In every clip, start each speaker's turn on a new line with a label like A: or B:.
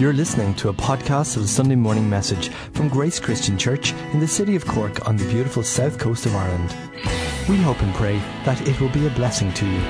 A: You're listening to a podcast of the Sunday morning message from Grace Christian Church in the city of Cork on the beautiful south coast of Ireland. We hope and pray that it will be a blessing to you.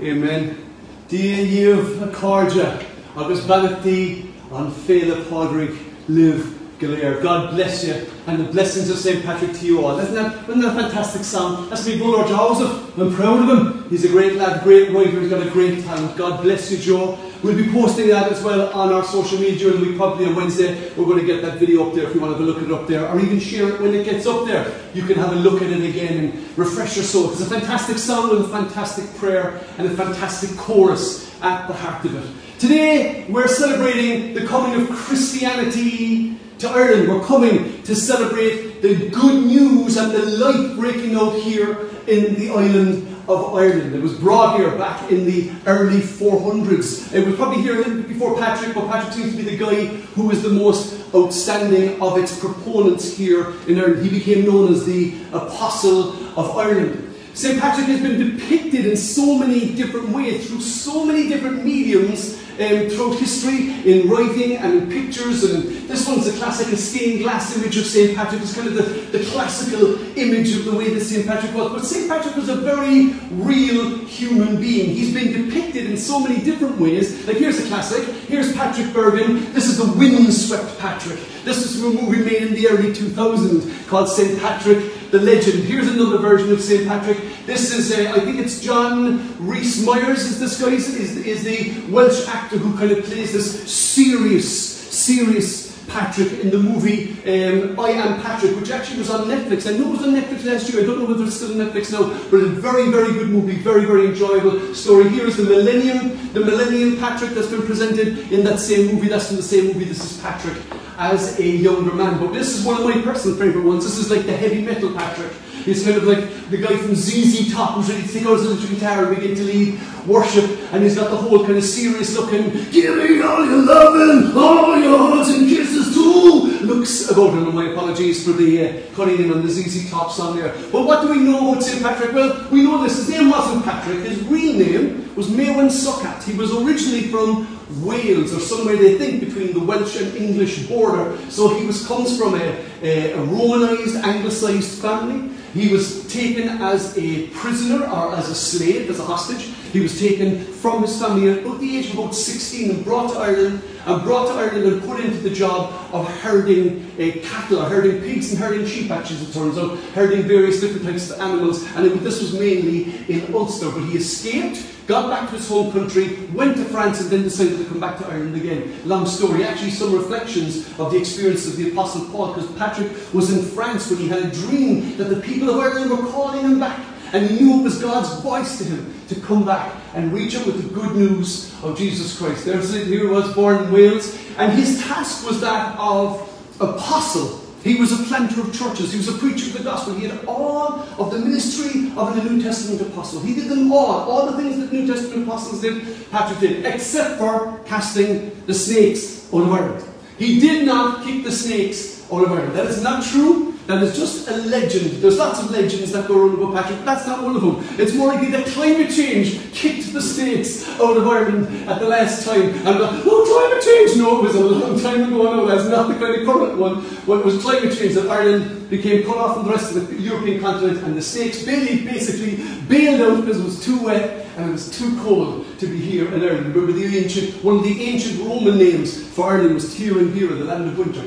B: Amen. Dear you've Yev Akarja, agus Banati on Fela Podrick Live Galir. God bless you and the blessings of St. Patrick to you all. Isn't that, isn't that a fantastic song? That's me, Buller Joseph. I'm proud of him. He's a great lad, great writer, he's got a great talent. God bless you, Joe. We'll be posting that as well on our social media the week, probably on Wednesday. We're going to get that video up there if you want to have a look at it up there, or even share it when it gets up there. You can have a look at it again and refresh your soul. It's a fantastic song with a fantastic prayer and a fantastic chorus at the heart of it. Today, we're celebrating the coming of Christianity to Ireland. We're coming to celebrate the good news and the light breaking out here in the island of Ireland. It was brought here back in the early 400s. It was probably here a little bit before Patrick, but Patrick seems to be the guy who was the most outstanding of its proponents here in Ireland. He became known as the Apostle of Ireland. St. Patrick has been depicted in so many different ways, through so many different mediums um, throughout history, in writing and in pictures. And this one's a classic, a stained glass image of St. Patrick. It's kind of the, the classical image of the way that St. Patrick was. But St. Patrick was a very real human being. He's been depicted in so many different ways. Like here's a classic. Here's Patrick Bergin. This is the windswept Patrick. This is a movie made in the early 2000s called St. Patrick the legend. Here's another version of St. Patrick. This is, uh, I think it's John Rhys Myers, is this guy, is, is the Welsh actor who kind of plays this serious, serious Patrick in the movie um, I Am Patrick, which actually was on Netflix. I know it was on Netflix last year. I don't know whether it's still on Netflix now, but a very, very good movie, very, very enjoyable story. Here is the Millennium, the Millennium Patrick that's been presented in that same movie. That's in the same movie. This is Patrick as a younger man. But this is one of my personal favourite ones. This is like the heavy metal Patrick. He's kind of like the guy from ZZ Top who's ready to take out his little guitar and begin to lead worship. And he's got the whole kind of serious looking, give me all your loving, all your hugs and kisses too, looks about him. And my apologies for the uh, cutting in on the ZZ Top song there. But what do we know about St. Patrick? Well, we know this. His name wasn't Patrick. His real name was Maewyn Succat. He was originally from Wales, or somewhere they think between the Welsh and English border. So he was comes from a, a, a Romanized, Anglicized family. He was taken as a prisoner or as a slave, as a hostage. He was taken from his family at the age of about 16 and brought to Ireland and brought to Ireland and put into the job of herding uh, cattle, herding pigs and herding sheep, actually, as it turns out, herding various different types of animals. And it, this was mainly in Ulster, but he escaped got back to his home country, went to France, and then decided to come back to Ireland again. Long story. Actually, some reflections of the experience of the Apostle Paul, because Patrick was in France when he had a dream that the people of Ireland were calling him back. And he knew it was God's voice to him to come back and reach him with the good news of Jesus Christ. There's here he was born in Wales, and his task was that of apostle he was a planter of churches. He was a preacher of the gospel. He had all of the ministry of the New Testament apostle. He did them all. All the things that New Testament apostles did, Patrick did, except for casting the snakes of Ireland. He did not keep the snakes out Ireland. That is not true. That is just a legend. There's lots of legends that go around about Patrick, but that's not one of them. It's more likely that climate change kicked the snakes out of Ireland at the last time. And uh, the, oh, climate change! No, it was a long time ago. No, that's not the kind of current one. What was climate change that Ireland became cut off from the rest of the European continent, and the snakes basically bailed out because it was too wet and it was too cold to be here in Ireland. Remember the ancient, one of the ancient Roman names for Ireland was Tir'in-Bira, the land of winter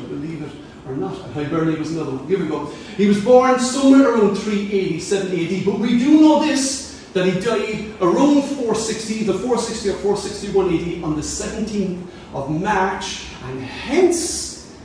B: not. Hibernia was another one. Here we go. He was born somewhere around 387 AD, but we do know this that he died around 460, either 460 or 461 AD on the 17th of March, and hence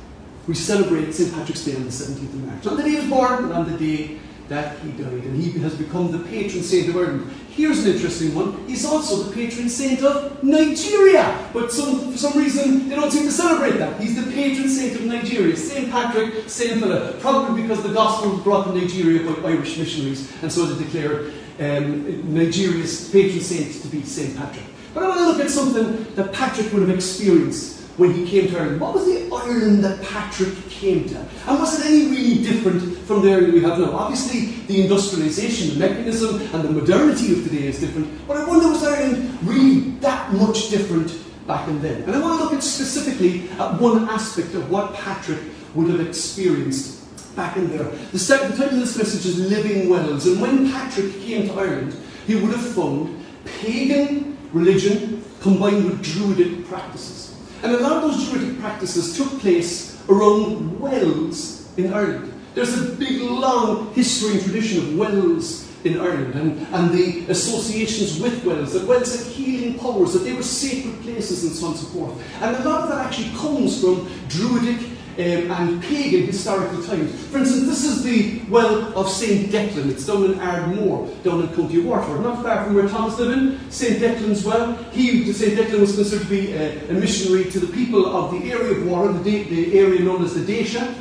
B: we celebrate St. Patrick's Day on the 17th of March. On the day he was born and on the day that he died, and he has become the patron saint of Ireland. Here's an interesting one. He's also the patron saint of Nigeria, but some, for some reason they don't seem to celebrate that. He's the patron saint of Nigeria, Saint Patrick, Saint Philip, probably because the gospel was brought to Nigeria by Irish missionaries, and so they declared um, Nigeria's patron saint to be Saint Patrick. But I want to look at something that Patrick would have experienced when he came to Ireland? What was the Ireland that Patrick came to? And was it any really different from the Ireland we have now? Obviously, the industrialisation, the mechanism, and the modernity of today is different. But I wonder, was Ireland really that much different back in then. And I want to look at specifically at one aspect of what Patrick would have experienced back in there. The, the title of this message is Living Wells. And when Patrick came to Ireland, he would have found pagan religion combined with Druidic practices. And a lot of those Druidic practices took place around wells in Ireland. There's a big, long history and tradition of wells in Ireland and, and the associations with wells, that wells had healing powers, that they were sacred places and so on and so forth. And a lot of that actually comes from Druidic um, and pagan historical times. For instance, this is the well of St. Declan. It's down in Ardmore, down in County Waterford, not far from where Thomas lived. St. Declan's well. He, St. Declan was considered to be a, a, missionary to the people of the area of Water, the, the area known as the Déise.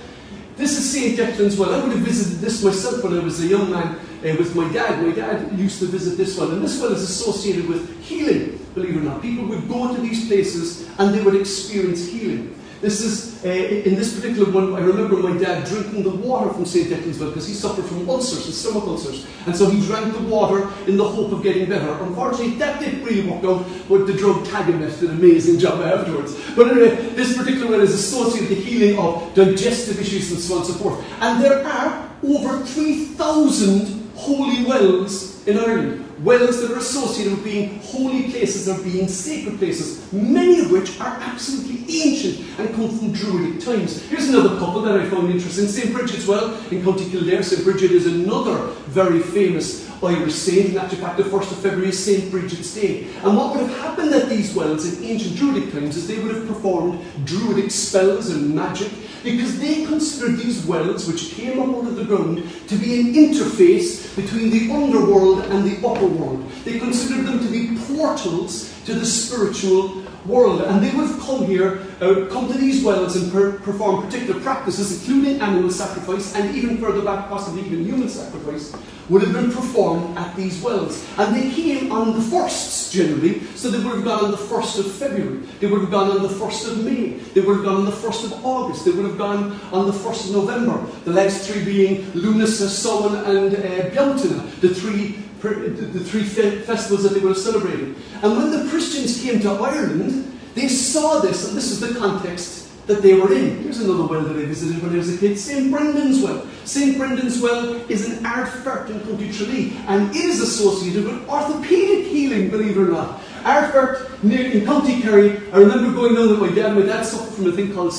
B: This is St. Declan's well. I would have visited this myself when I was a young man uh, with my dad. My dad used to visit this well, and this well is associated with healing, believe it or not. People would go to these places and they would experience healing. This is, uh, in this particular one, I remember my dad drinking the water from St. Declan's because he suffered from ulcers, and stomach ulcers. And so he drank the water in the hope of getting better. Unfortunately, that didn't really work out, but the drug Tagamet did an amazing job afterwards. But anyway, this particular one is associated with the healing of digestive issues and so on and so forth. And there are over 3,000 holy wells in Ireland wells that are associated with being holy places or being sacred places, many of which are absolutely ancient and come from Druidic times. Here's another couple that I found interesting. St. Bridget's Well in County Kildare. St. Bridget is another very famous Irish saint, and actually, fact, the 1st of February is St. Bridget's Day. And what would have happened at these wells in ancient Druidic times is they would have performed Druidic spells and magic because they considered these wells, which came up out of the ground, to be an interface between the underworld and the upper world. They considered them to be portals to the spiritual world. And they would have come here, uh, come to these wells and per- perform particular practices, including animal sacrifice and even further back, possibly even human sacrifice, would have been performed at these wells. And they came on the firsts generally, so they would have gone on the 1st of February, they would have gone on the 1st of May, they would have gone on the 1st of August, they would have gone on the 1st of November. The last three being Lughnasadh, Samhain, and uh, the three the three festivals that they would have celebrated. And when the Christians came to Ireland, they saw this, and this is the context that they were in. Here's another well that I visited when I was a kid, St. Brendan's Well. St. Brendan's Well is an Ardfert in County Tralee, and it is associated with orthopaedic healing, believe it or not. Ardfert, near in County Kerry, I remember going down with my dad. My dad suffered from a thing called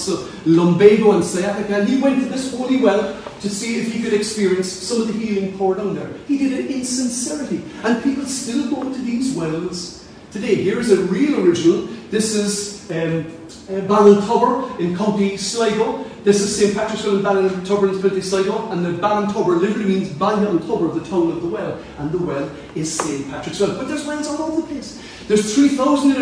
B: lumbago and sciatica, and he went to this holy well to see if he could experience some of the healing poured on there. He did it in sincerity, and people still go to these wells today. Here's a real original. This is um, uh, in County Sligo. This is St. Patrick's Well in Ballintubber in County Sligo, and the Ballintubber literally means Ballintubber, the tongue of the well, and the well is St. Patrick's Well. But there's wells all over the place. There's 3,000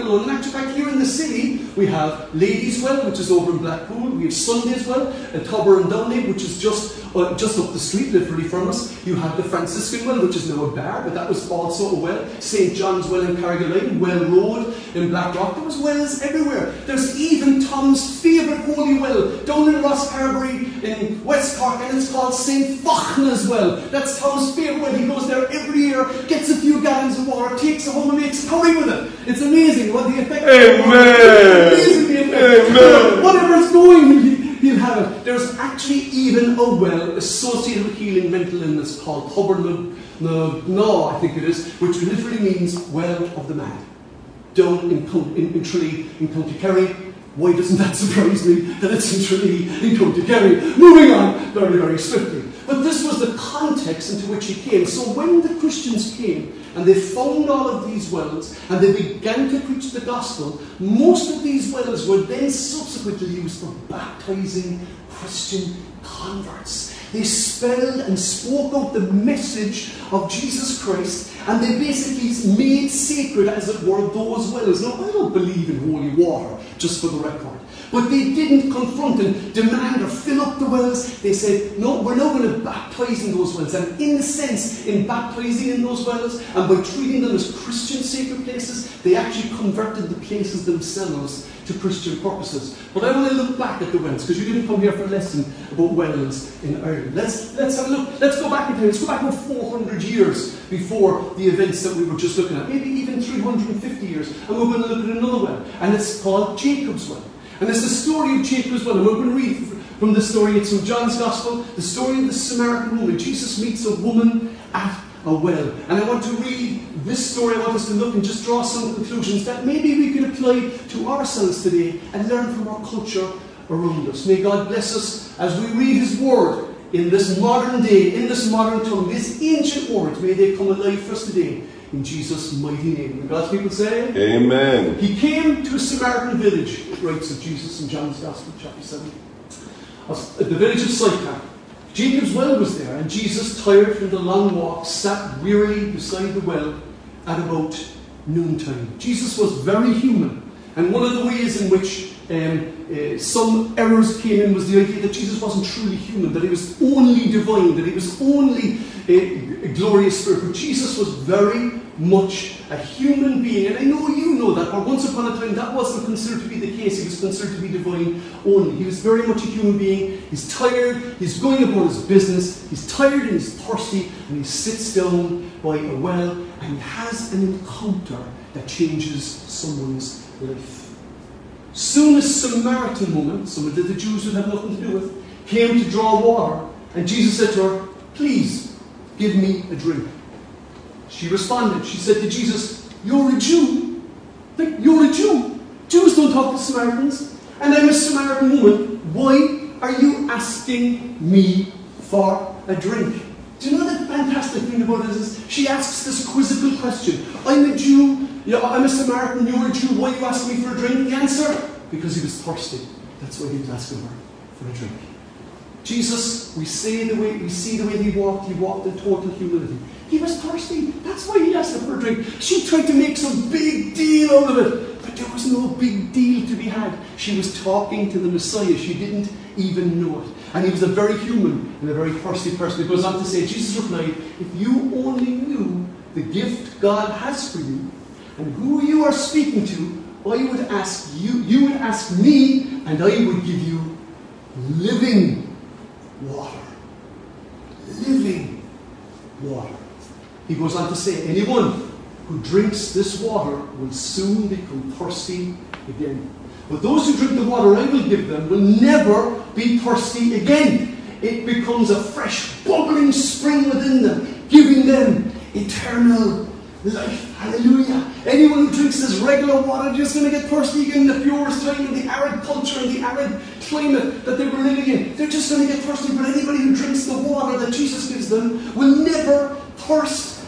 B: in Ireland, 300 in Cork alone. In actual fact, here in the city, we have Ladies Well, which is over in Blackpool. We have Sundays Well at Tubber and Downey, which is just uh, just up the street, literally from us. You have the Franciscan Well, which is now a bar, but that was also a well. St. John's Well in Carrigaline, Well Road in Blackrock. There was wells everywhere. There's even Tom's favourite holy well down in Rosscarbery in West Cork, and it's called St. Fachtna's Well. That's Tom's favourite well. He goes there every year, gets a few gallons of water, takes it home and makes curry with it. It's amazing what the effect
C: Amen.
B: Amazing the effect. Amen. Whatever's going, he'll have it. There's actually even a well associated with healing mental illness called Hubbard no, I think it is, which literally means well of the mad. Down in, in, in Tralee, in County Kerry. Why doesn't that surprise me that it's in Tralee, in County Kerry? Moving on very, very swiftly. But this was the context into which he came. So when the Christians came and they found all of these wells and they began to preach the gospel, most of these wells were then subsequently used for baptizing Christian converts. They spelled and spoke out the message of Jesus Christ and they basically made sacred, as it were, those wells. Now, I don't believe in holy water, just for the record. But they didn't confront and demand or fill up the wells. They said, no, we're now going to baptize in those wells. And in a sense, in baptizing in those wells and by treating them as Christian sacred places, they actually converted the places themselves to Christian purposes. But I want to look back at the wells, because you didn't come here for a lesson about wells in Ireland. Let's, let's have a look. Let's go back in time. Let's go back about 400 years before the events that we were just looking at, maybe even 350 years. And we're going to look at another well, and it's called Jacob's well. And it's the story of Jacob's well, and we're going to read from the story. It's from John's Gospel, the story of the Samaritan woman. Jesus meets a woman at a well. And I want to read this story. I want us to look and just draw some conclusions that maybe we can apply to ourselves today and learn from our culture around us. May God bless us as we read His Word in this modern day, in this modern tongue, these ancient words. May they come alive for us today. In Jesus' mighty name. And God's people say,
C: Amen.
B: He came to a Samaritan village, it writes of Jesus in John's Gospel, chapter 7. At the village of Sychar. Jacob's well was there, and Jesus, tired from the long walk, sat wearily beside the well at about noontime. Jesus was very human, and one of the ways in which um, uh, some errors came in was the idea that Jesus wasn't truly human, that he was only divine, that he was only a, a glorious spirit. But Jesus was very much a human being, and I know you know that, but once upon a time that wasn't considered to be the case. He was considered to be divine only. He was very much a human being. He's tired, he's going about his business, he's tired and he's thirsty, and he sits down by a well and he has an encounter that changes someone's life. Soon a Samaritan woman, someone that the Jews would have nothing to do with, came to draw water, and Jesus said to her, Please give me a drink. She responded, She said to Jesus, You're a Jew. You're a Jew. Jews don't talk to Samaritans. And I'm a Samaritan woman. Why are you asking me for a drink? Do you know the fantastic thing about this is she asks this quizzical question. I'm a Jew, yeah, I'm a Samaritan, you're a Jew, why are you asking me for a drink? The answer, because he was thirsty. That's why he was asking her for a drink. Jesus, we see the way we see the way he walked, he walked in total humility. He was thirsty. That's why he asked her for a drink. She tried to make some big deal out of it. But there was no big deal to be had. She was talking to the Messiah. She didn't even know it. And he was a very human and a very thirsty person. He goes on to say, Jesus replied, If you only knew the gift God has for you and who you are speaking to, I would ask you, you would ask me, and I would give you living water. Living water. He goes on to say, anyone who drinks this water will soon become thirsty again. But those who drink the water I will give them will never be thirsty again. It becomes a fresh, bubbling spring within them, giving them eternal life. Hallelujah. Anyone who drinks this regular water is just going to get thirsty again in the purest time in the arid culture and the arid climate that they were living in. They're just going to get thirsty. But anybody who drinks the water that Jesus gives them will never thirst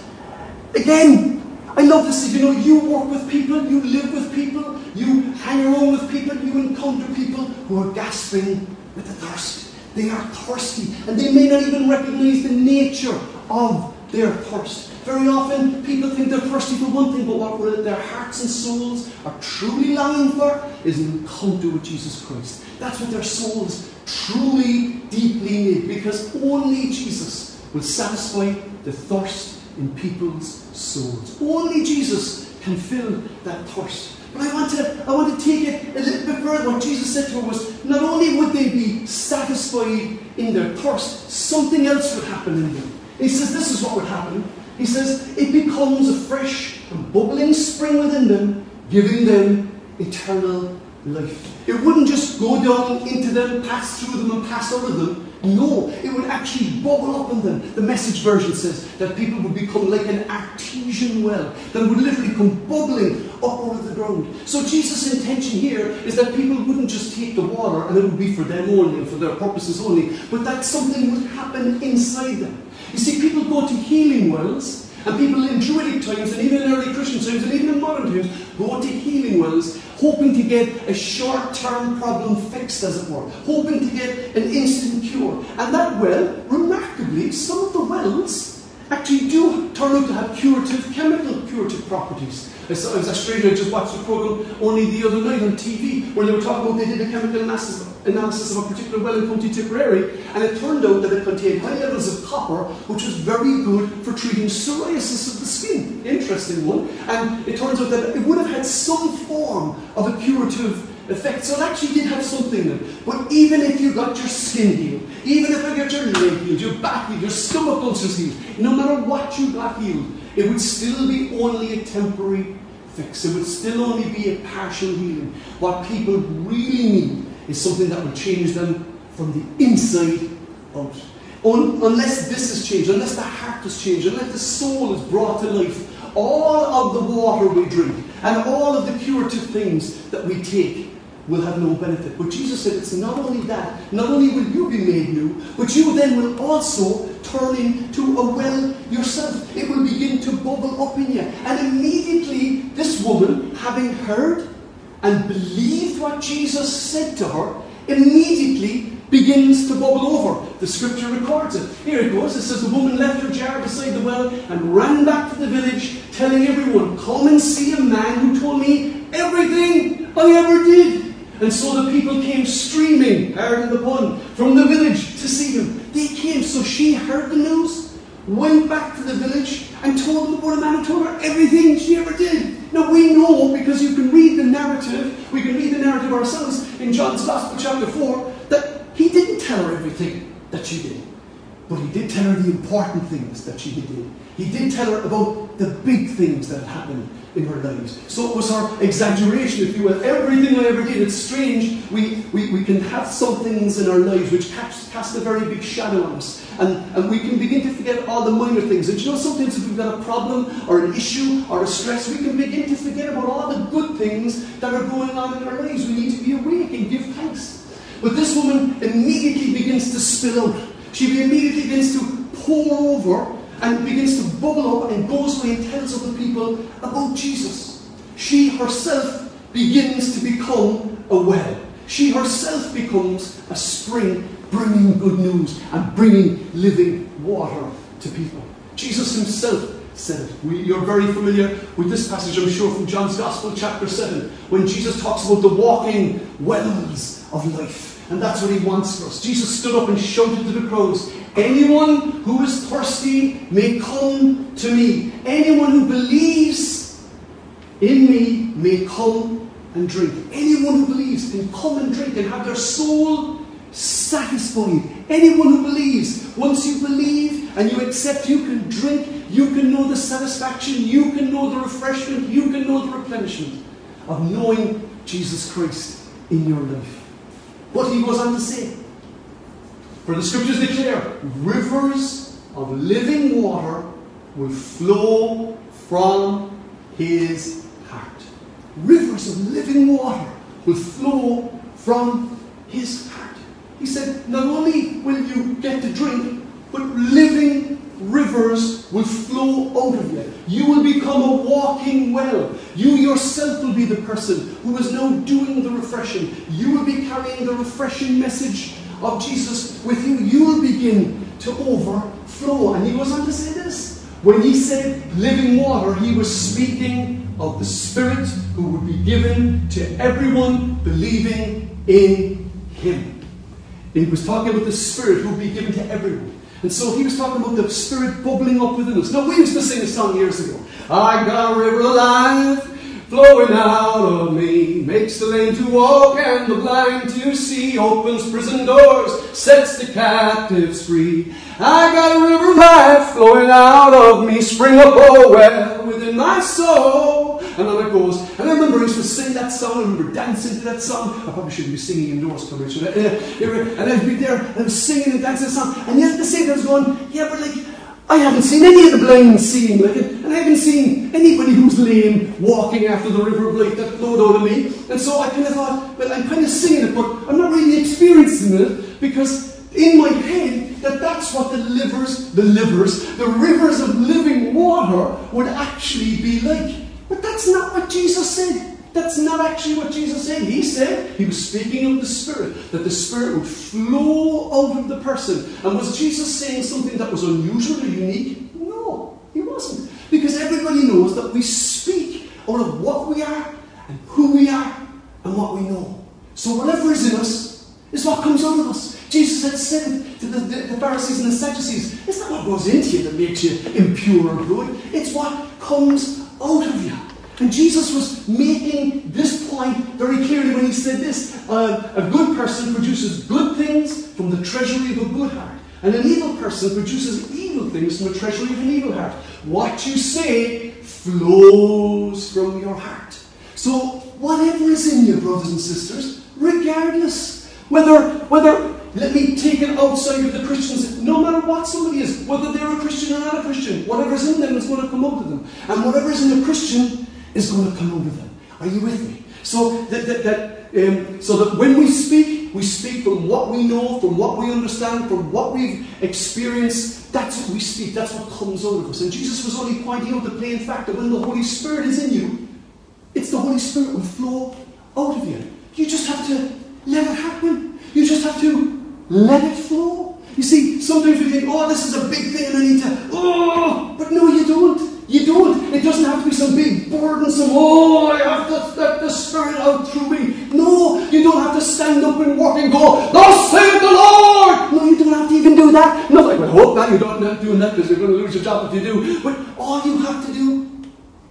B: again. I love this. You know, you work with people, you live with people, you hang around with people, you encounter people who are gasping with the thirst. They are thirsty, and they may not even recognize the nature of their thirst. Very often, people think they're thirsty for one thing, but what their hearts and souls are truly longing for is an encounter with Jesus Christ. That's what their souls truly, deeply need, because only Jesus will satisfy the thirst in people's souls. Only Jesus can fill that thirst. But I want to, I want to take it a little bit further. What Jesus said to her was not only would they be satisfied in their thirst, something else would happen in them. He says this is what would happen. He says it becomes a fresh and bubbling spring within them, giving them eternal life. It wouldn't just go down into them, pass through them, and pass over them. No, it would actually bubble up in them. The message version says that people would become like an artesian well that would literally come bubbling up out of the ground. So Jesus' intention here is that people wouldn't just take the water and it would be for them only and for their purposes only, but that something would happen inside them. You see, people go to healing wells and people in Druidic times, and even in early Christian times, and even in modern times, go to healing wells, hoping to get a short term problem fixed, as it were, hoping to get an instant cure. And that well, remarkably, some of the wells actually do turn out to have curative, chemical curative properties. I, was Australia, I just watched a program only the other night on TV where they were talking about they did a chemical analysis, analysis of a particular well in County Tipperary, and it turned out that it contained high levels of copper, which was very good for treating psoriasis of the skin. Interesting one. And it turns out that it would have had some form of a curative effect. So it actually did have something in it. But even if you got your skin healed, even if you got your leg healed, your back healed, your stomach ulcers healed, no matter what you got healed, it would still be only a temporary fix. It would still only be a partial healing. What people really need is something that will change them from the inside out. Un- unless this has changed, unless the heart has changed, unless the soul is brought to life, all of the water we drink and all of the curative things that we take will have no benefit. But Jesus said it's not only that, not only will you be made new, but you then will also turn into a well yourself. It will begin to bubble up in you. And immediately, this woman, having heard and believed what Jesus said to her, immediately begins to bubble over. The scripture records it. Here it goes. It says the woman left her jar beside the well and ran back to the village, telling everyone, Come and see a man who told me everything I ever did. And so the people came streaming, pardon the pun, from the village to see him. They came, so she heard the news, went back to the village, and told them about a man who her everything she ever did. Now we know because you can read the narrative, we can read the narrative ourselves in John's Gospel, chapter 4, that he didn't tell her everything that she did. But he did tell her the important things that she did. He did tell her about the big things that had happened in her lives. So it was her exaggeration, if you will. Everything I ever did. It's strange. We, we, we can have some things in our lives which cast, cast a very big shadow on us. And, and we can begin to forget all the minor things. And you know, sometimes if we've got a problem or an issue or a stress, we can begin to forget about all the good things that are going on in our lives. We need to be awake and give thanks. But this woman immediately begins to spill out. She immediately begins to pour over and begins to bubble up and goes away and tells other people about Jesus. She herself begins to become a well. She herself becomes a spring bringing good news and bringing living water to people. Jesus himself said it. We, you're very familiar with this passage, I'm sure, from John's Gospel, chapter 7, when Jesus talks about the walking wells of life. And that's what he wants for us. Jesus stood up and shouted to the crowds Anyone who is thirsty may come to me. Anyone who believes in me may come and drink. Anyone who believes can come and drink and have their soul satisfied. Anyone who believes, once you believe and you accept, you can drink, you can know the satisfaction, you can know the refreshment, you can know the replenishment of knowing Jesus Christ in your life. What he goes on to say. For the scriptures declare, rivers of living water will flow from his heart. Rivers of living water will flow from his heart. He said, not only will you get to drink, but living rivers will flow out of you. You will become a walking well. You yourself will be the person who is now doing the refreshing. You will be carrying the refreshing message of Jesus with you. You will begin to overflow. And he goes on to say this. When he said living water, he was speaking of the Spirit who would be given to everyone believing in him. He was talking about the Spirit who would be given to everyone. And so he was talking about the Spirit bubbling up within us. Now, we used to sing a song years ago. I got a river of life flowing out of me, makes the lame to walk and the blind to see, opens prison doors, sets the captives free. I got a river life flowing out of me, spring up, oh well, within my soul. And on it goes. And I remember I used to sing that song, I remember dancing to that song. I probably shouldn't be singing indoors, probably should I? Uh, and I'd be there, and I was singing and dancing the song. And yet at the same time, I was going, yeah, but like, I haven't seen any of the blind seeing like and I haven't seen anybody who's lame walking after the river of light that flowed out of me. And so I kind of thought, well, I'm kind of singing it, but I'm not really experiencing it because in my head that that's what the livers, the livers, the rivers of living water would actually be like. But that's not what Jesus said. That's not actually what Jesus said. He said, he was speaking of the Spirit, that the Spirit would flow out of the person. And was Jesus saying something that was unusual or unique? No, he wasn't. Because everybody knows that we speak out of what we are and who we are and what we know. So whatever is in us is what comes out of us. Jesus had said to the, the, the Pharisees and the Sadducees, it's not what goes into you that makes you impure or good, it's what comes out of you. And Jesus was making this point very clearly when he said this uh, A good person produces good things from the treasury of a good heart, and an evil person produces evil things from the treasury of an evil heart. What you say flows from your heart. So, whatever is in you, brothers and sisters, regardless, whether, whether let me take it outside of the Christians, no matter what somebody is, whether they're a Christian or not a Christian, whatever's in them is going to come out of them. And whatever's in a Christian is going to come over them. Are you with me? So that, that, that um, so that when we speak, we speak from what we know, from what we understand, from what we've experienced. That's what we speak. That's what comes out of us. And Jesus was only pointing out the plain fact that when the Holy Spirit is in you, it's the Holy Spirit will flow out of you. You just have to let it happen. You just have to let it flow. You see, sometimes we think, oh, this is a big thing and I need to, oh, but no, you don't. You don't. It doesn't have to be some big burdensome, oh, I have to let the Spirit out through me. No, you don't have to stand up and walk and go, Thus saith the Lord. No, you don't have to even do that. No, I hope that you're not doing that because you're going to lose your job if you do. But all you have to do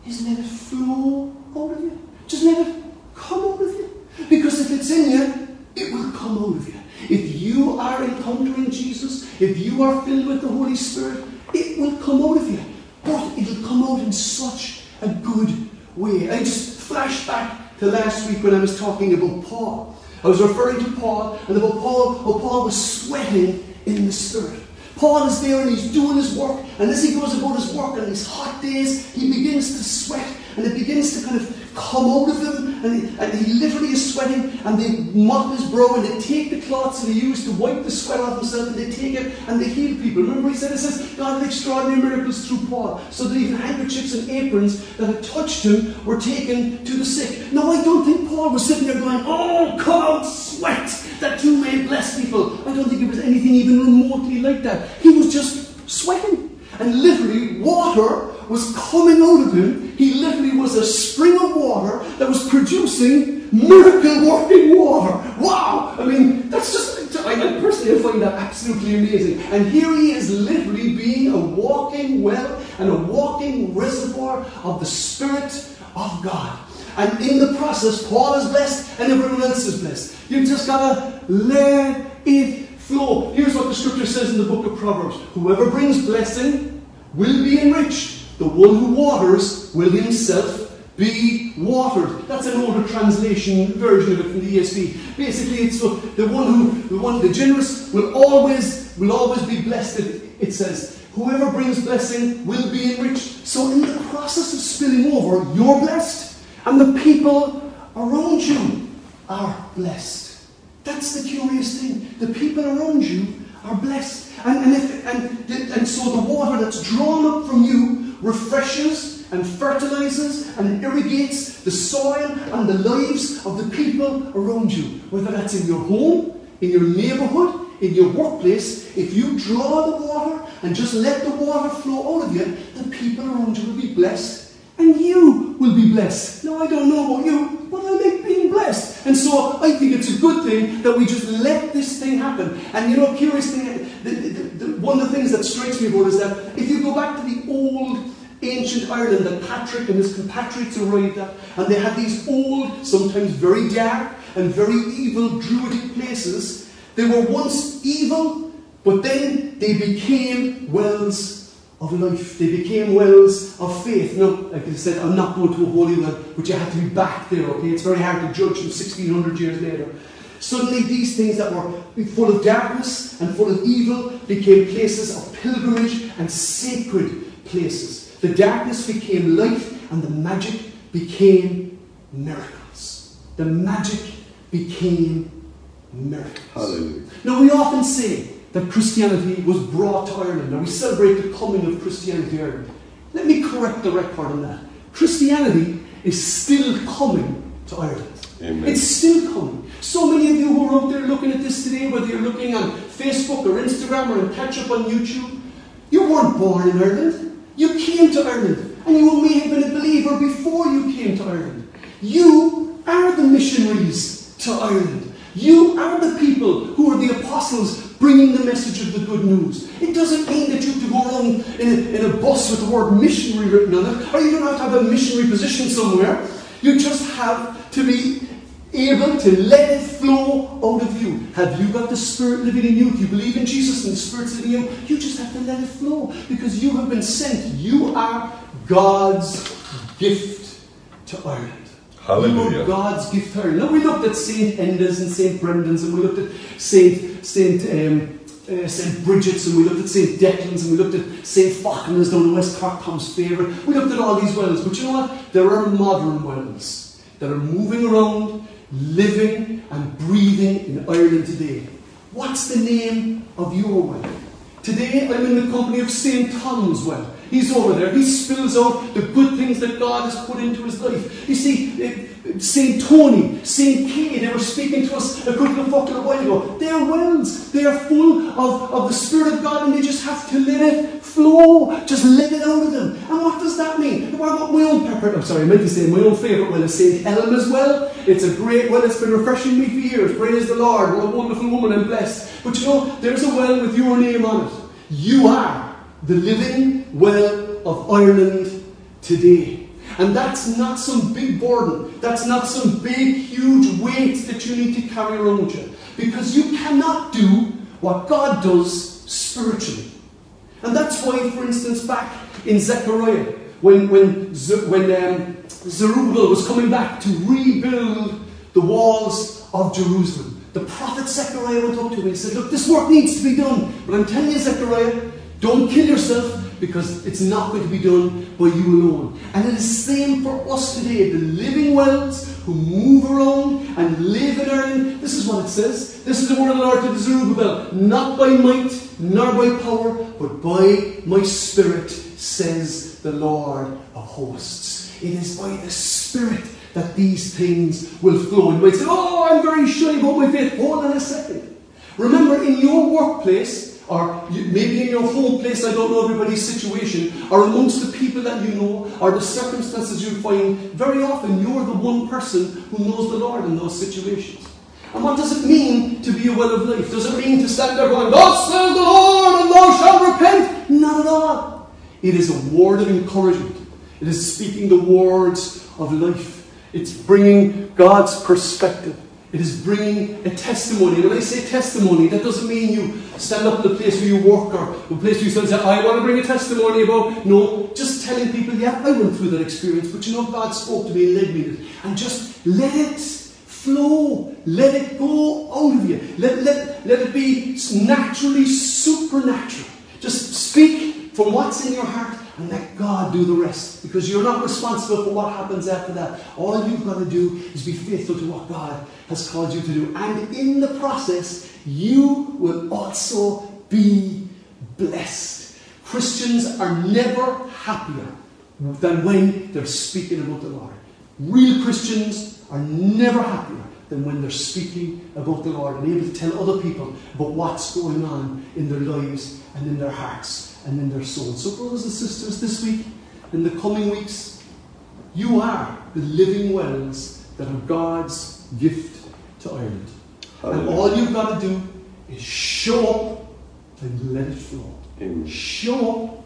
B: is let it flow out of you. Just let it come out of you. Because if it's in you, it will come out of you. If you are encountering Jesus, if you are filled with the Holy Spirit, it will come out of you. But it'll come out in such a good way. I just flash back to last week when I was talking about Paul. I was referring to Paul and about Paul, how Paul was sweating in the Spirit. Paul is there and he's doing his work, and as he goes about his work on these hot days, he begins to sweat and it begins to kind of come out of him, and he, and he literally is sweating, and they mop his brow, and they take the cloths that he used to wipe the sweat off himself, and they take it and they heal people. Remember, he said, it says, God did extraordinary miracles through Paul, so that even handkerchiefs and aprons that had touched him were taken to the sick. Now, I don't think Paul was sitting there going, Oh, come out, sweat, that you may bless people. I don't think it was anything even remotely like that. He was just sweating. And literally, water was coming out of him. He literally was a spring of water that was producing miracle working water. Wow! I mean, that's just, I personally find that absolutely amazing. And here he is literally being a walking well and a walking reservoir of the Spirit of God. And in the process, Paul is blessed and everyone else is blessed. You've just got to let it flow. Here's what the scripture says in the book of Proverbs Whoever brings blessing will be enriched. The one who waters will himself be watered. That's an older translation version of it from the ESV. Basically, it's the one who, the one, the generous will always, will always be blessed. It says, whoever brings blessing will be enriched. So, in the process of spilling over, you're blessed, and the people around you are blessed. That's the curious thing. The people around you are blessed. And, and, if, and, and so the water that's drawn up from you refreshes and fertilizes and irrigates the soil and the lives of the people around you, whether that's in your home, in your neighborhood, in your workplace, if you draw the water and just let the water flow out of you, the people around you will be blessed and you will be blessed. Now, I don't know about you, but I like being blessed. And so I think it's a good thing that we just let this thing happen. And you know, curious thing, the, the, the, one of the things that strikes me about is that if you go back to the old ancient Ireland that Patrick and his compatriots arrived at, and they had these old, sometimes very dark and very evil druidic places. They were once evil, but then they became wells of life. They became wells of faith. Now, like I said, I'm not going to a holy well, but you have to be back there, okay? It's very hard to judge from 1600 years later. Suddenly, these things that were full of darkness and full of evil became places of pilgrimage and sacred places. The darkness became light, and the magic became miracles. The magic became miracles.
C: Hallelujah.
B: Now, we often say that Christianity was brought to Ireland, and we celebrate the coming of Christianity to Ireland. Let me correct the record on that. Christianity is still coming to Ireland.
C: Amen.
B: It's still coming. So many of you who are out there looking at this today, whether you're looking on Facebook or Instagram or catch up on YouTube, you weren't born in Ireland. You came to Ireland, and you may have been a believer before you came to Ireland. You are the missionaries to Ireland. You are the people who are the apostles bringing the message of the good news. It doesn't mean that you have to go around in a, in a bus with the word missionary written on it, or you don't have to have a missionary position somewhere. You just have to be able to let it flow out of you. Have you got the Spirit living in you? If you believe in Jesus and the Spirit's living in you, you just have to let it flow because you have been sent. You are God's gift to Ireland.
C: Hallelujah.
B: You are God's gift to Ireland. Now we looked at St. Enda's and St. Brendan's and we looked at St. St. Um, uh, St. Bridget's and we looked at St. Declan's and we looked at St. Fachtna's down in West Cork, Tom's favourite. We looked at all these wells, but you know what? There are modern wells that are moving around, living and breathing in Ireland today. What's the name of your well? Today I'm in the company of St. Tom's well. He's over there. He spills out the good things that God has put into his life. You see, St. Tony, St. Kay, they were speaking to us a couple of fucking while ago. They're wells. They are full of, of the Spirit of God and they just have to let it flow. Just let it out of them. And what does that mean? What my own pepper? I'm sorry, I meant to say my own favourite well is St. Helen as well. It's a great well. It's been refreshing me for years. Praise the Lord. What a wonderful woman and blessed. But you know, there's a well with your name on it. You are the living well of Ireland today. And that's not some big burden. That's not some big, huge weight that you need to carry around with you. Because you cannot do what God does spiritually. And that's why, for instance, back in Zechariah, when, when, when um, Zerubbabel was coming back to rebuild the walls of Jerusalem, the prophet Zechariah went up to him and said, Look, this work needs to be done. But I'm telling you, Zechariah, don't kill yourself because it's not going to be done by you alone. And it is the same for us today, the living wells who move around and live in Ireland. This is what it says. This is the word of the Lord to Zerubbabel. Not by might, nor by power, but by my spirit, says the Lord of hosts. It is by the Spirit that these things will flow. And you might say, Oh, I'm very shy about my faith. Hold on a second. Remember, in your workplace, or maybe in your home place, I don't know everybody's situation, or amongst the people that you know, or the circumstances you find, very often you're the one person who knows the Lord in those situations. And what does it mean to be a well of life? Does it mean to stand there going, Thus says the Lord, and thou shalt repent? Not at all. It is a word of encouragement. It is speaking the words of life. It's bringing God's perspective. It is bringing a testimony. and When I say testimony, that doesn't mean you stand up in the place where you work or the place where you stand. say, I want to bring a testimony about. No, just telling people, yeah, I went through that experience, but you know, God spoke to me and led me. And just let it flow. Let it go out of you. Let, let, let it be naturally supernatural. Just speak from what's in your heart and let God do the rest. Because you're not responsible for what happens after that. All you've got to do is be faithful to what God has called you to do. And in the process, you will also be blessed. Christians are never happier than when they're speaking about the Lord. Real Christians are never happier than when they're speaking about the Lord and able to tell other people about what's going on in their lives and in their hearts and in their souls. So, brothers and sisters, this week, in the coming weeks, you are the living wells that are God's gift to Ireland. And all you've got to do is show up and let it flow.
C: Amen.
B: Show up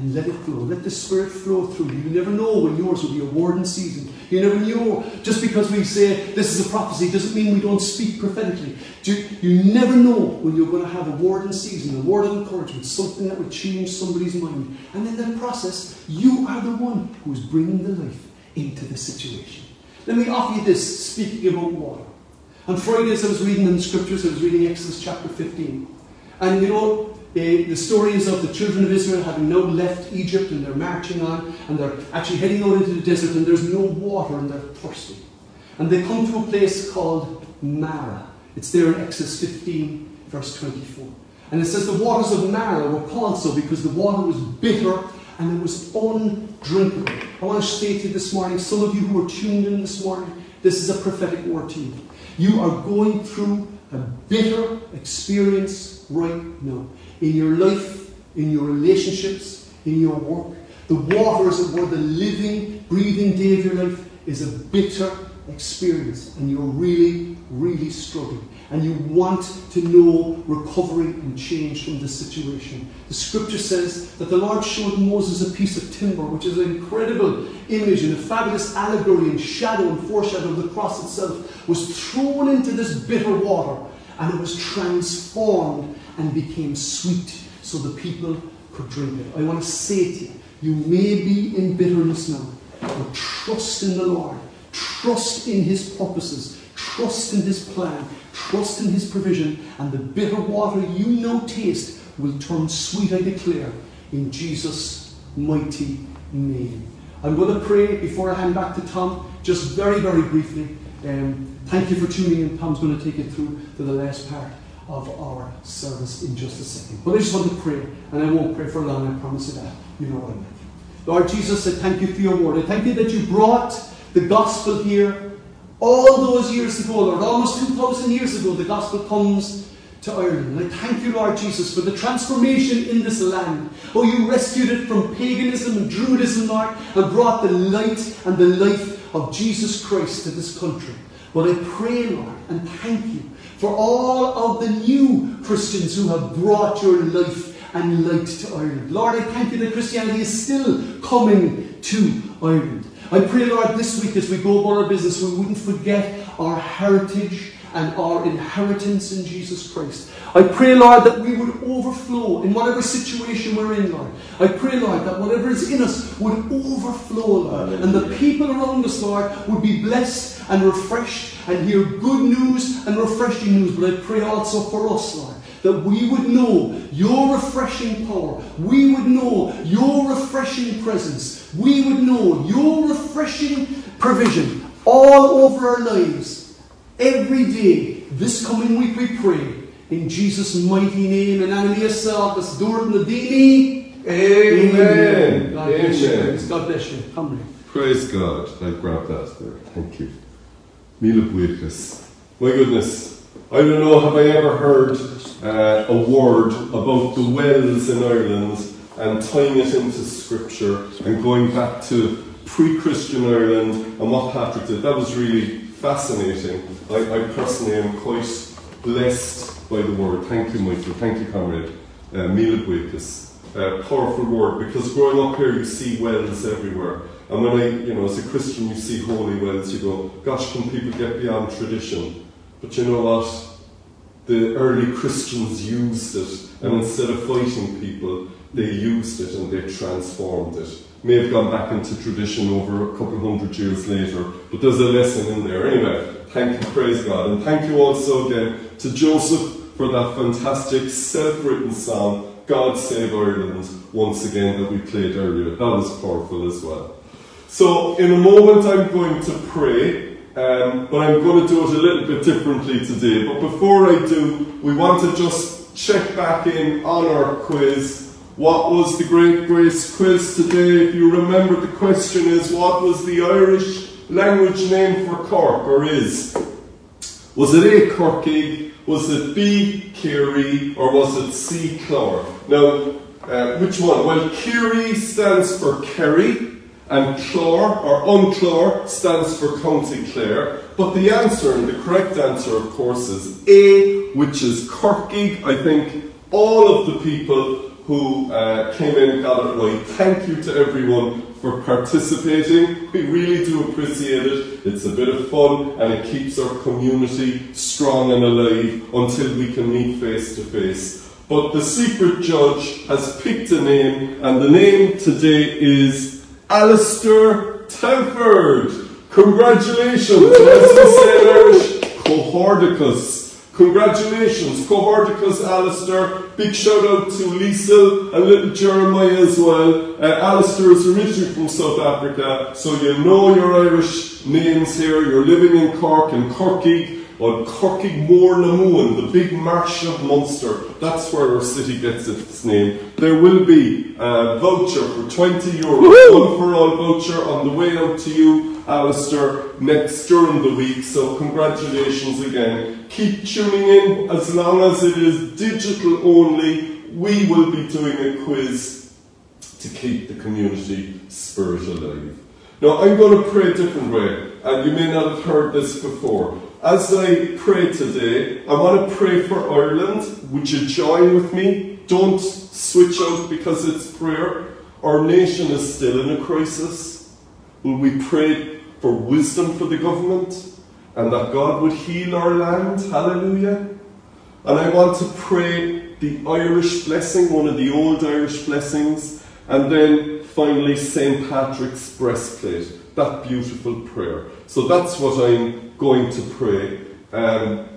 B: and let it flow. Let the Spirit flow through you. You never know when yours will be a warden season. You never know. Just because we say this is a prophecy doesn't mean we don't speak prophetically. You, you never know when you're going to have a warden season, a word of encouragement, something that would change somebody's mind. And in that process, you are the one who is bringing the life into the situation. Let me offer you this, speaking about water. On Fridays, I was reading in the scriptures, I was reading Exodus chapter 15. And you know, Eh, the, story is of the children of Israel having now left Egypt and they're marching on and they're actually heading out into the desert and there's no water and they're thirsty. And they come to a place called Marah. It's there in Exodus 15, verse 24. And it says the waters of Marah were called so because the water was bitter and it was undrinkable. I want to state to you this morning, some of you who are tuned in this morning, this is a prophetic word to you. You are going through a bitter experience right now in your life, in your relationships, in your work. The water, as it were, the living, breathing day of your life is a bitter experience and you're really, really struggling and you want to know recovery and change from this situation. The scripture says that the Lord showed Moses a piece of timber, which is an incredible image and a fabulous allegory and shadow and foreshadow of the cross itself, was thrown into this bitter water and it was transformed and became sweet so the people could drink it. I want to say to you, you may be in bitterness now, but trust in the Lord, trust in His purposes, trust in His plan, trust in His provision, and the bitter water you now taste will turn sweet, I declare, in Jesus' mighty name. I'm going to pray before I hand back to Tom, just very, very briefly. Um, thank you for tuning in. Tom's going to take it through to the last part of our service in just a second. But I just want to pray, and I won't pray for long, I promise you that. You know what I mean. Lord Jesus, I thank you for your word. I thank you that you brought the gospel here all those years ago, Lord, almost 2,000 years ago, the gospel comes to Ireland. And I thank you, Lord Jesus, for the transformation in this land. Oh, you rescued it from paganism and Druidism, Lord, and brought the light and the life of Jesus Christ to this country. But I pray, Lord, and thank you for all of the new Christians who have brought your life and light to Ireland. Lord, I thank you that Christianity is still coming to Ireland. I pray, Lord, this week as we go about our business, we wouldn't forget our heritage and our inheritance in Jesus Christ. I pray, Lord, that we would overflow in whatever situation we're in, Lord. I pray, Lord, that whatever is in us would overflow, Lord. And the people around us, Lord, would be blessed and refreshed and hear good news and refreshing news. But I pray also for us, Lord, that we would know your refreshing power. We would know your refreshing presence. We would know your refreshing provision all over our lives. Every day, this coming week, we pray. In Jesus' mighty name, and Ananias Salkas, Durd Nadini.
C: Amen.
B: God bless you.
C: Amen.
B: God bless you.
C: Praise God. I grabbed that there. Thank you. Mila Buikas. My goodness. I don't know, have I ever heard uh, a word about the wells in Ireland and tying it into scripture and going back to pre Christian Ireland and what Patrick did? That was really fascinating. I, I personally am quite blessed by the word. Thank you, Michael. Thank you, comrade. Uh, Mila Buikas. Uh, powerful word because growing up here you see wells everywhere. And when I, you know, as a Christian you see holy wells, you go, gosh, can people get beyond tradition? But you know what? The early Christians used it, and instead of fighting people, they used it and they transformed it. May have gone back into tradition over a couple hundred years later, but there's a lesson in there. Anyway, thank you, praise God. And thank you also again to Joseph for that fantastic self written song, God Save Ireland, once again, that we played earlier. That was powerful as well. So, in a moment, I'm going to pray, um, but I'm going to do it a little bit differently today. But before I do, we want to just check back in on our quiz. What was the Great Grace quiz today? If you remember, the question is what was the Irish language name for Cork, or is? Was it A, Corcaigh? Was it B, Kerry? Or was it C, Clore? Now, uh, which one? Well, Kerry stands for Kerry, and Clore, or Unclore, stands for County Clare. But the answer, and the correct answer, of course, is A, which is Corcaigh. I think all of the people who uh, came in got it right. Thank you to everyone for participating. We really do appreciate it. It's a bit of fun and it keeps our community strong and alive until we can meet face to face. But the secret judge has picked a name, and the name today is Alistair Telford. Congratulations, as Cohordicus. Congratulations, Cohordicus Alistair. Big shout out to Lisa and little Jeremiah as well. Uh, Alistair is originally from South Africa, so you know your Irish names here. You're living in Cork and Corky on Corcaigh Mór na Mumhan, the big marsh of Munster. That's where our city gets its name. There will be a voucher for 20 euros, one for all voucher on the way out to you, Alistair, next during the week. So congratulations again. Keep tuning in as long as it is digital only. We will be doing a quiz to keep the community spirit alive. Now, I'm going to pray a different way. and you may not have heard this before. As I pray today, I want to pray for Ireland. Would you join with me? Don't switch out because it's prayer. Our nation is still in a crisis. Will we pray for wisdom for the government and that God would heal our land? Hallelujah. And I want to pray the Irish blessing, one of the old Irish blessings, and then finally St. Patrick's breastplate, that beautiful prayer. So that's what I'm going to pray. Um,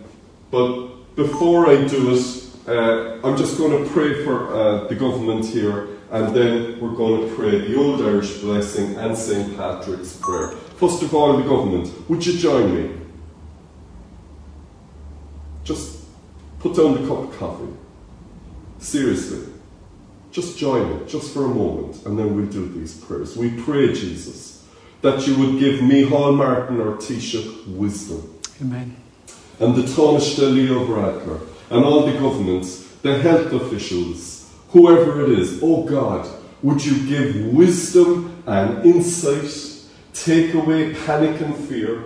C: but before I do it, uh, I'm just going to pray for uh, the government here, and then we're going to pray the Old Irish Blessing and St. Patrick's Prayer. First of all, the government, would you join me? Just put down the cup of coffee. Seriously. Just join it, just for a moment, and then we'll do these prayers. We pray, Jesus, that you would give Micheál Martin, or Taoiseach, wisdom.
B: Amen.
C: And the Taoiseach Leo Varadkar, and all the governments, the health officials, whoever it is, oh God, would you give wisdom and insight, take away panic and fear,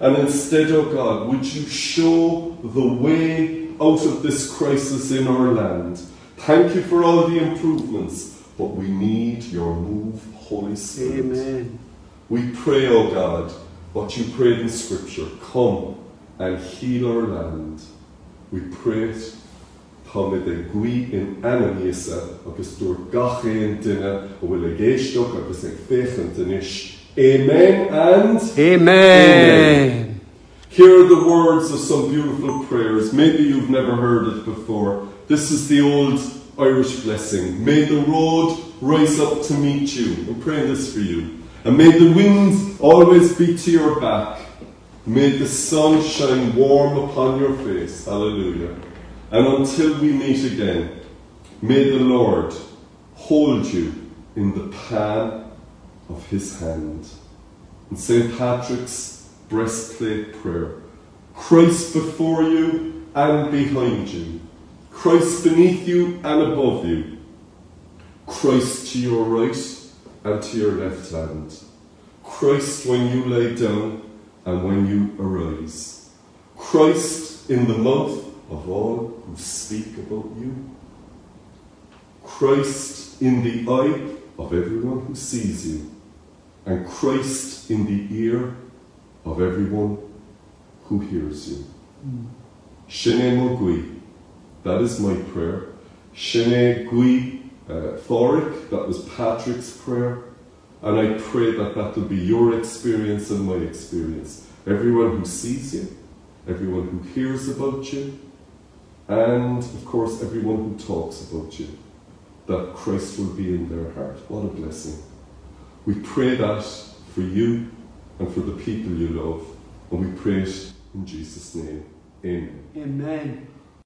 C: and instead, oh God, would you show the way out of this crisis in our land? Thank you for all the improvements, but we need your move, Holy Spirit.
B: Amen.
C: We pray, O oh God, what you prayed in Scripture come and heal our land. We pray it Tá mé de gui in anamíasa agus dúr gachéon duine a bhfuil a géisteach agus ag féchan denis. Amen and
B: Amen.
C: Here are the words of some beautiful prayers. Maybe you've never heard it before. This is the old Irish blessing. May the road rise up to meet you. I'm praying this for you. And may the wind always be to your back. May the sun shine warm upon your face. Hallelujah. And until we meet again, may the Lord hold you in the palm of his hand. In St. Patrick's breastplate prayer Christ before you and behind you, Christ beneath you and above you, Christ to your right and to your left hand, Christ when you lay down and when you arise, Christ in the mouth of all who speak about you, Christ in the eye of everyone who sees you, and Christ in the ear of everyone who hears you. Hmm. Shine Mogui, that is my prayer. Shene Gui uh, Thoric, that was Patrick's prayer. And I pray that that will be your experience and my experience. Everyone who sees you, everyone who hears about you, and of course everyone who talks about you, that Christ will be in their heart. What a blessing. We pray that for you and for the people you love, and we pray it in Jesus' name. Amen.
B: Amen.